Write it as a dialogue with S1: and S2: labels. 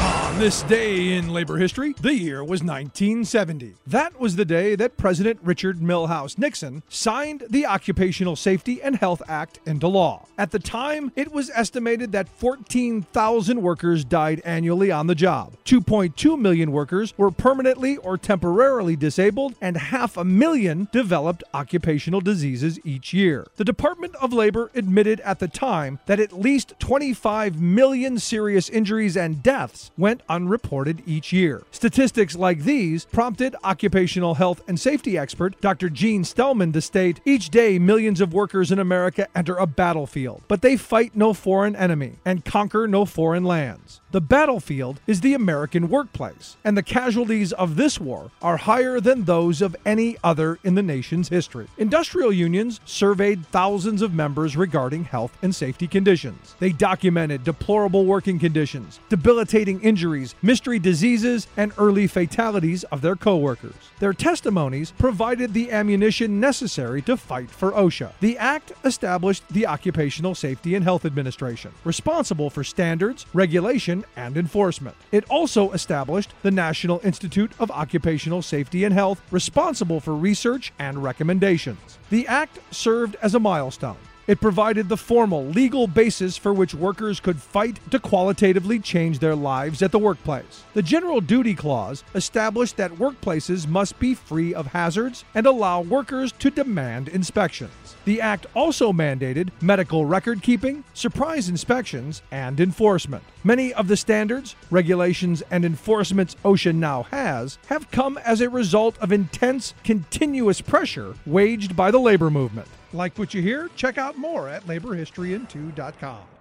S1: On this day in labor history, the year was 1970. That was the day that President Richard Milhous Nixon signed the Occupational Safety and Health Act into law. At the time, it was estimated that 14,000 workers died annually on the job. 2.2 million workers were permanently or temporarily disabled, and half a million developed occupational diseases each year. The Department of Labor admitted at the time that at least 25 million serious injuries and deaths went unreported each year. Statistics like these prompted occupational health and safety expert Dr. Jeanne Stellman to state each day millions of workers in America enter a battlefield, but they fight no foreign enemy and conquer no foreign lands. The battlefield is the American workplace, and the casualties of this war are higher than those of any other in the nation's history. Industrial unions surveyed thousands of members regarding health and safety conditions. They documented deplorable working conditions, debilitating injuries, mystery diseases, and early fatalities of their coworkers. Their testimonies provided the ammunition necessary to fight for OSHA. The act established the Occupational Safety and Health Administration, responsible for standards, regulation, and enforcement. It also established the National Institute of Occupational Safety and Health, responsible for research and recommendations. The act served as a milestone. It provided the formal legal basis for which workers could fight to qualitatively change their lives at the workplace. The General Duty Clause established that workplaces must be free of hazards and allow workers to demand inspections. The Act also mandated medical record keeping, surprise inspections, and enforcement. Many of the standards, regulations, and enforcements OSHA now has have come as a result of intense, continuous pressure waged by the labor movement. Like what you hear? Check out more at laborhistoryin2.com.